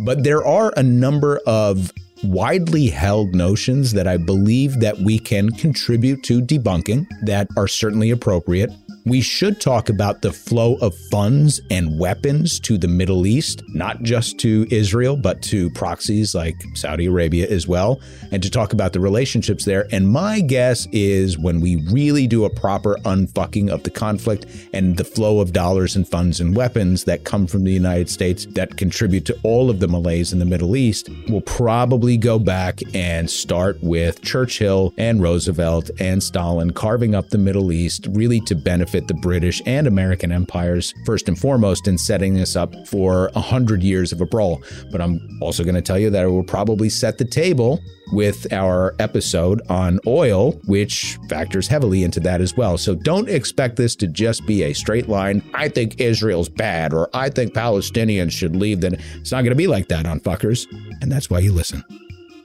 But there are a number of widely held notions that I believe that we can contribute to debunking that are certainly appropriate we should talk about the flow of funds and weapons to the Middle East, not just to Israel, but to proxies like Saudi Arabia as well, and to talk about the relationships there. And my guess is when we really do a proper unfucking of the conflict and the flow of dollars and funds and weapons that come from the United States that contribute to all of the malaise in the Middle East, we'll probably go back and start with Churchill and Roosevelt and Stalin carving up the Middle East really to benefit benefit the British and American empires, first and foremost, in setting this up for a hundred years of a brawl. But I'm also going to tell you that it will probably set the table with our episode on oil, which factors heavily into that as well. So don't expect this to just be a straight line. I think Israel's bad, or I think Palestinians should leave. Then it's not going to be like that on fuckers. And that's why you listen.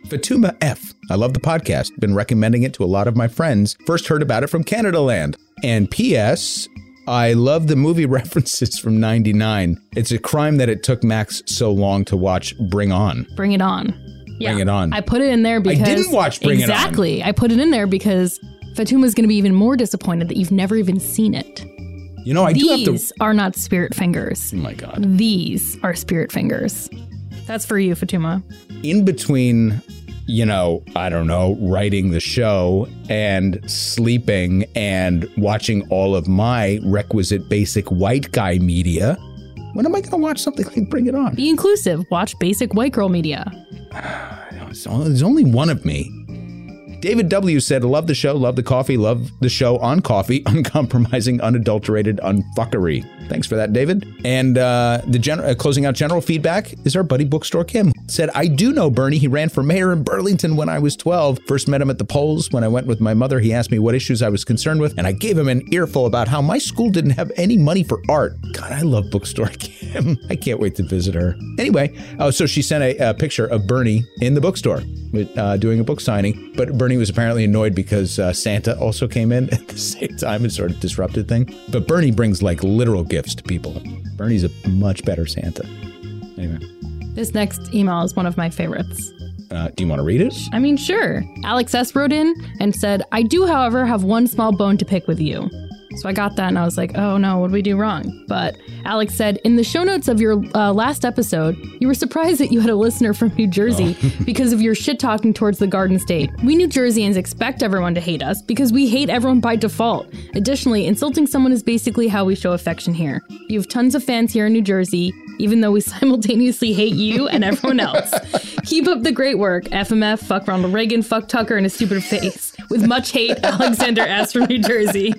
Fatuma F. I love the podcast. Been recommending it to a lot of my friends. First heard about it from Canadaland. And P.S. I love the movie references from 99. It's a crime that it took Max so long to watch Bring On. Bring it on. Yeah. Bring it on. I put it in there because I didn't watch Bring exactly. I put it in there because Fatuma's going to be even more disappointed that you've never even seen it. You know, I These do have to. are not spirit fingers. Oh my God. These are spirit fingers. That's for you, Fatuma. In between you know, I don't know, writing the show and sleeping and watching all of my requisite basic white guy media. When am I going to watch something like Bring It On? Be inclusive. Watch basic white girl media. There's only one of me. David W. said, Love the show, love the coffee, love the show on coffee, uncompromising, unadulterated unfuckery. Thanks for that, David. And uh, the gen- uh, closing out general feedback is our buddy Bookstore Kim. Said, I do know Bernie. He ran for mayor in Burlington when I was 12. First met him at the polls. When I went with my mother, he asked me what issues I was concerned with, and I gave him an earful about how my school didn't have any money for art. God, I love Bookstore Kim. I can't wait to visit her. Anyway, oh, so she sent a, a picture of Bernie in the bookstore uh, doing a book signing, but Bernie was apparently annoyed because uh, Santa also came in at the same time and sort of disrupted thing. But Bernie brings like literal gifts to people. Bernie's a much better Santa. Anyway. This next email is one of my favorites. Uh, do you want to read it? I mean, sure. Alex S. wrote in and said, I do, however, have one small bone to pick with you. So I got that and I was like, oh no, what did we do wrong? But Alex said, in the show notes of your uh, last episode, you were surprised that you had a listener from New Jersey oh. because of your shit talking towards the Garden State. We New Jerseyans expect everyone to hate us because we hate everyone by default. Additionally, insulting someone is basically how we show affection here. You have tons of fans here in New Jersey, even though we simultaneously hate you and everyone else. Keep up the great work. FMF, fuck Ronald Reagan, fuck Tucker and his stupid face. With much hate, Alexander S. from New Jersey.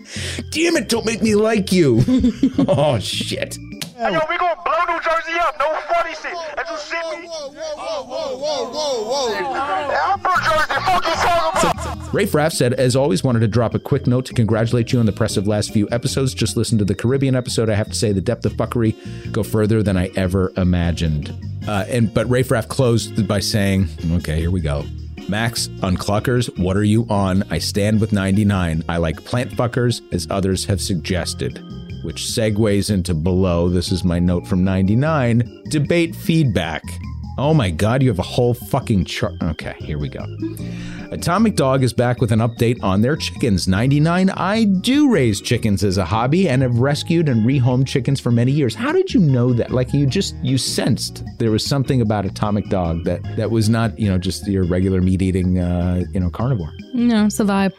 Damn it, don't make me like you. oh, shit. Hey, yo, we gonna blow New Jersey up. No funny shit. And you see me? Whoa, whoa, whoa, whoa, whoa, whoa, whoa. Hey, I'm from Jersey. Fuck you talking about? Rafe Raff said, as always, wanted to drop a quick note to congratulate you on the impressive last few episodes. Just listen to the Caribbean episode. I have to say, the depth of fuckery go further than I ever imagined. Uh, and but Rafe Raff closed by saying, "Okay, here we go." Max on Cluckers, what are you on? I stand with 99. I like plant fuckers, as others have suggested. Which segues into below. This is my note from 99. Debate feedback. Oh my god, you have a whole fucking chart. Okay, here we go. Atomic Dog is back with an update on their chickens. 99. I do raise chickens as a hobby and have rescued and rehomed chickens for many years. How did you know that? Like you just you sensed there was something about Atomic Dog that that was not, you know, just your regular meat eating uh, you know, carnivore. No, it's a vibe.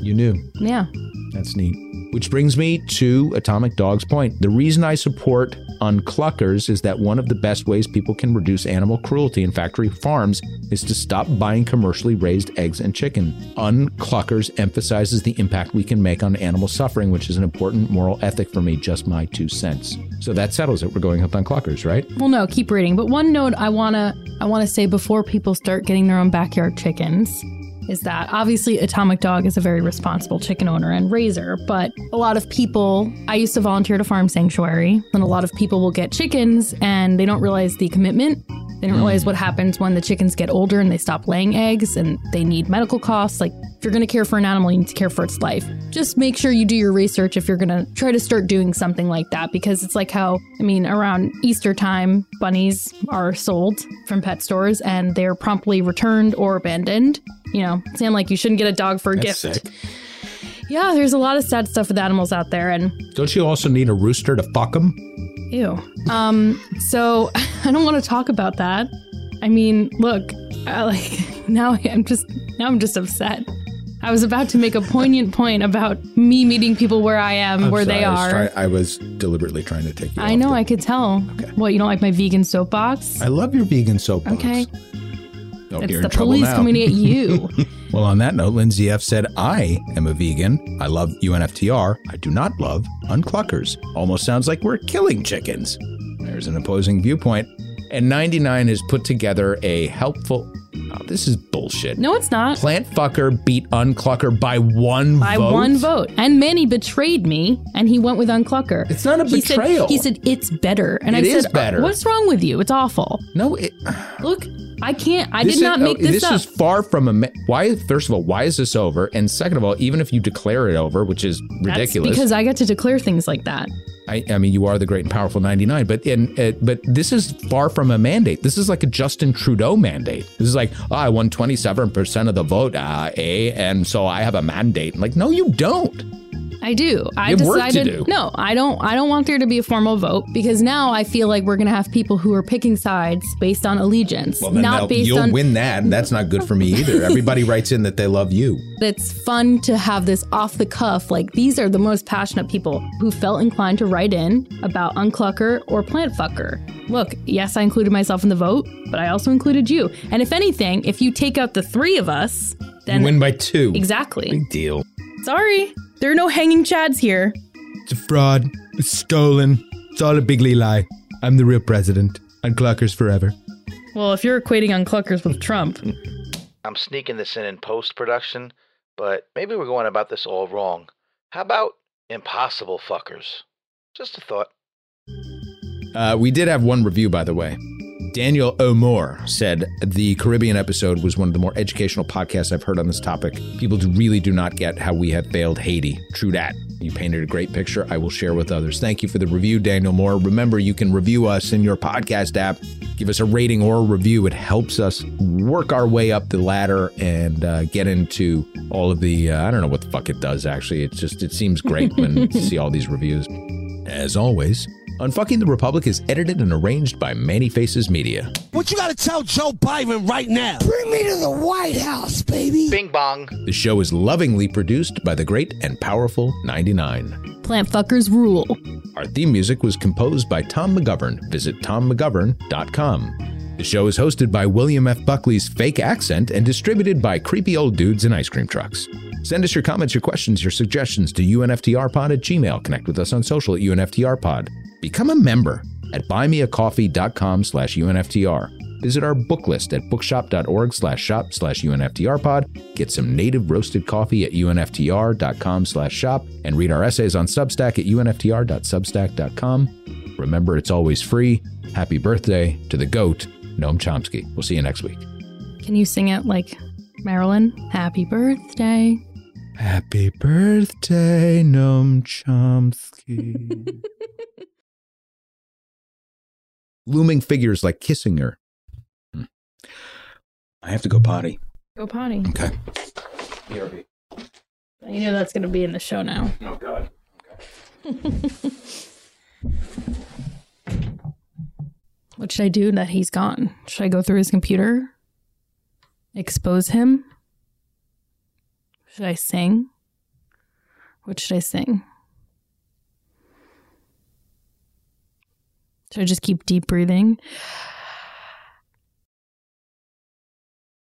You knew. Yeah. That's neat. Which brings me to Atomic Dog's point. The reason I support Uncluckers is that one of the best ways people can reduce animal cruelty in factory farms is to stop buying commercially raised eggs and chicken. Uncluckers emphasizes the impact we can make on animal suffering, which is an important moral ethic for me, just my two cents. So that settles it. We're going with Uncluckers, right? Well, no, keep reading. But one note I wanna I wanna say before people start getting their own backyard chickens is that obviously Atomic Dog is a very responsible chicken owner and raiser, but a lot of people, I used to volunteer at a farm sanctuary, and a lot of people will get chickens and they don't realize the commitment. They don't hmm. realize what happens when the chickens get older and they stop laying eggs and they need medical costs. Like, if you're going to care for an animal, you need to care for its life. Just make sure you do your research if you're going to try to start doing something like that because it's like how, I mean, around Easter time, bunnies are sold from pet stores and they're promptly returned or abandoned. You know, saying like you shouldn't get a dog for a That's gift. sick. Yeah, there's a lot of sad stuff with animals out there, and Don't you also need a rooster to fuck them? ew. Um, so I don't want to talk about that. I mean, look, I like now I'm just now I'm just upset. I was about to make a poignant point about me meeting people where I am, I'm where sorry, they I was, are. try- I was deliberately trying to take you. I know, I could tell. Okay. What, you don't like my vegan soapbox? I love your vegan soapbox. Okay. Oh, it's the police now. coming at you. well, on that note, Lindsay F said, I am a vegan. I love UNFTR. I do not love uncluckers. Almost sounds like we're killing chickens. There's an opposing viewpoint. And 99 has put together a helpful. Oh, this is bullshit. no, it's not. Plant fucker beat unclucker by one By vote. one vote. And Manny betrayed me and he went with Unclucker. It's not a he said- betrayal. he said it's better. And It I is said, better. What's wrong with you? It's awful. No, it. Look, I can't. I This did not is- make oh, this, up. This is far from a. ma- Why? First of all, why is this over? And second of all, even if you declare it over, which is That's ridiculous, because I get to declare things like that. I, I mean, you are the great and powerful 99, but in, uh, but this is far from a mandate. This is like a Justin Trudeau mandate. This is like, oh, I won 27% of the vote, uh, eh, and so I have a mandate. I'm Like, no, you don't. I do. I You have work to decided do. no, I don't I don't want there to be a formal vote because now I feel like we're going to have people who are picking sides based on allegiance, Well, not based on. you'll on win that, and that's not good for me either. Everybody writes in that they love you. it's fun to have this off the cuff. Like these are the most passionate people who felt inclined to write in about unclucker or plant fucker. Look, yes, I included myself in the vote, but I also included you. And if anything, if you take out the three of us, then you win by two. exactly. Big deal. Sorry, there are no hanging chads here. It's a fraud. It's stolen. It's all a bigly lie. I'm the real president. Unclockers forever. Well, if you're equating uncluckers with Trump, I'm sneaking this in in post production, but maybe we're going about this all wrong. How about impossible fuckers? Just a thought. Uh, we did have one review, by the way. Daniel O'More said the Caribbean episode was one of the more educational podcasts I've heard on this topic. People really do not get how we have failed Haiti. True that. You painted a great picture. I will share with others. Thank you for the review, Daniel Moore. Remember, you can review us in your podcast app. Give us a rating or a review. It helps us work our way up the ladder and uh, get into all of the. Uh, I don't know what the fuck it does. Actually, it's just it seems great when you see all these reviews. As always, Unfucking the Republic is edited and arranged by Many Faces Media. What you gotta tell Joe Biden right now? Bring me to the White House, baby. Bing bong. The show is lovingly produced by the great and powerful 99. plant fuckers rule. Our theme music was composed by Tom McGovern. Visit tommcgovern.com. The show is hosted by William F. Buckley's fake accent and distributed by creepy old dudes in ice cream trucks. Send us your comments, your questions, your suggestions to unftrpod at gmail. Connect with us on social at unftrpod. Become a member at buymeacoffee.com slash unftr. Visit our book list at bookshop.org slash shop slash UNFTRpod, get some native roasted coffee at UNFTR.com slash shop, and read our essays on Substack at UNFTR.substack.com. Remember, it's always free. Happy birthday to the GOAT, Noam Chomsky. We'll see you next week. Can you sing it like Marilyn? Happy birthday. Happy birthday, Noam Chomsky. Looming figures like Kissinger. Hmm. I have to go potty. Go potty. Okay. You know that's going to be in the show now. Oh, God. What should I do that he's gone? Should I go through his computer? Expose him? Should I sing? What should I sing? I just keep deep breathing?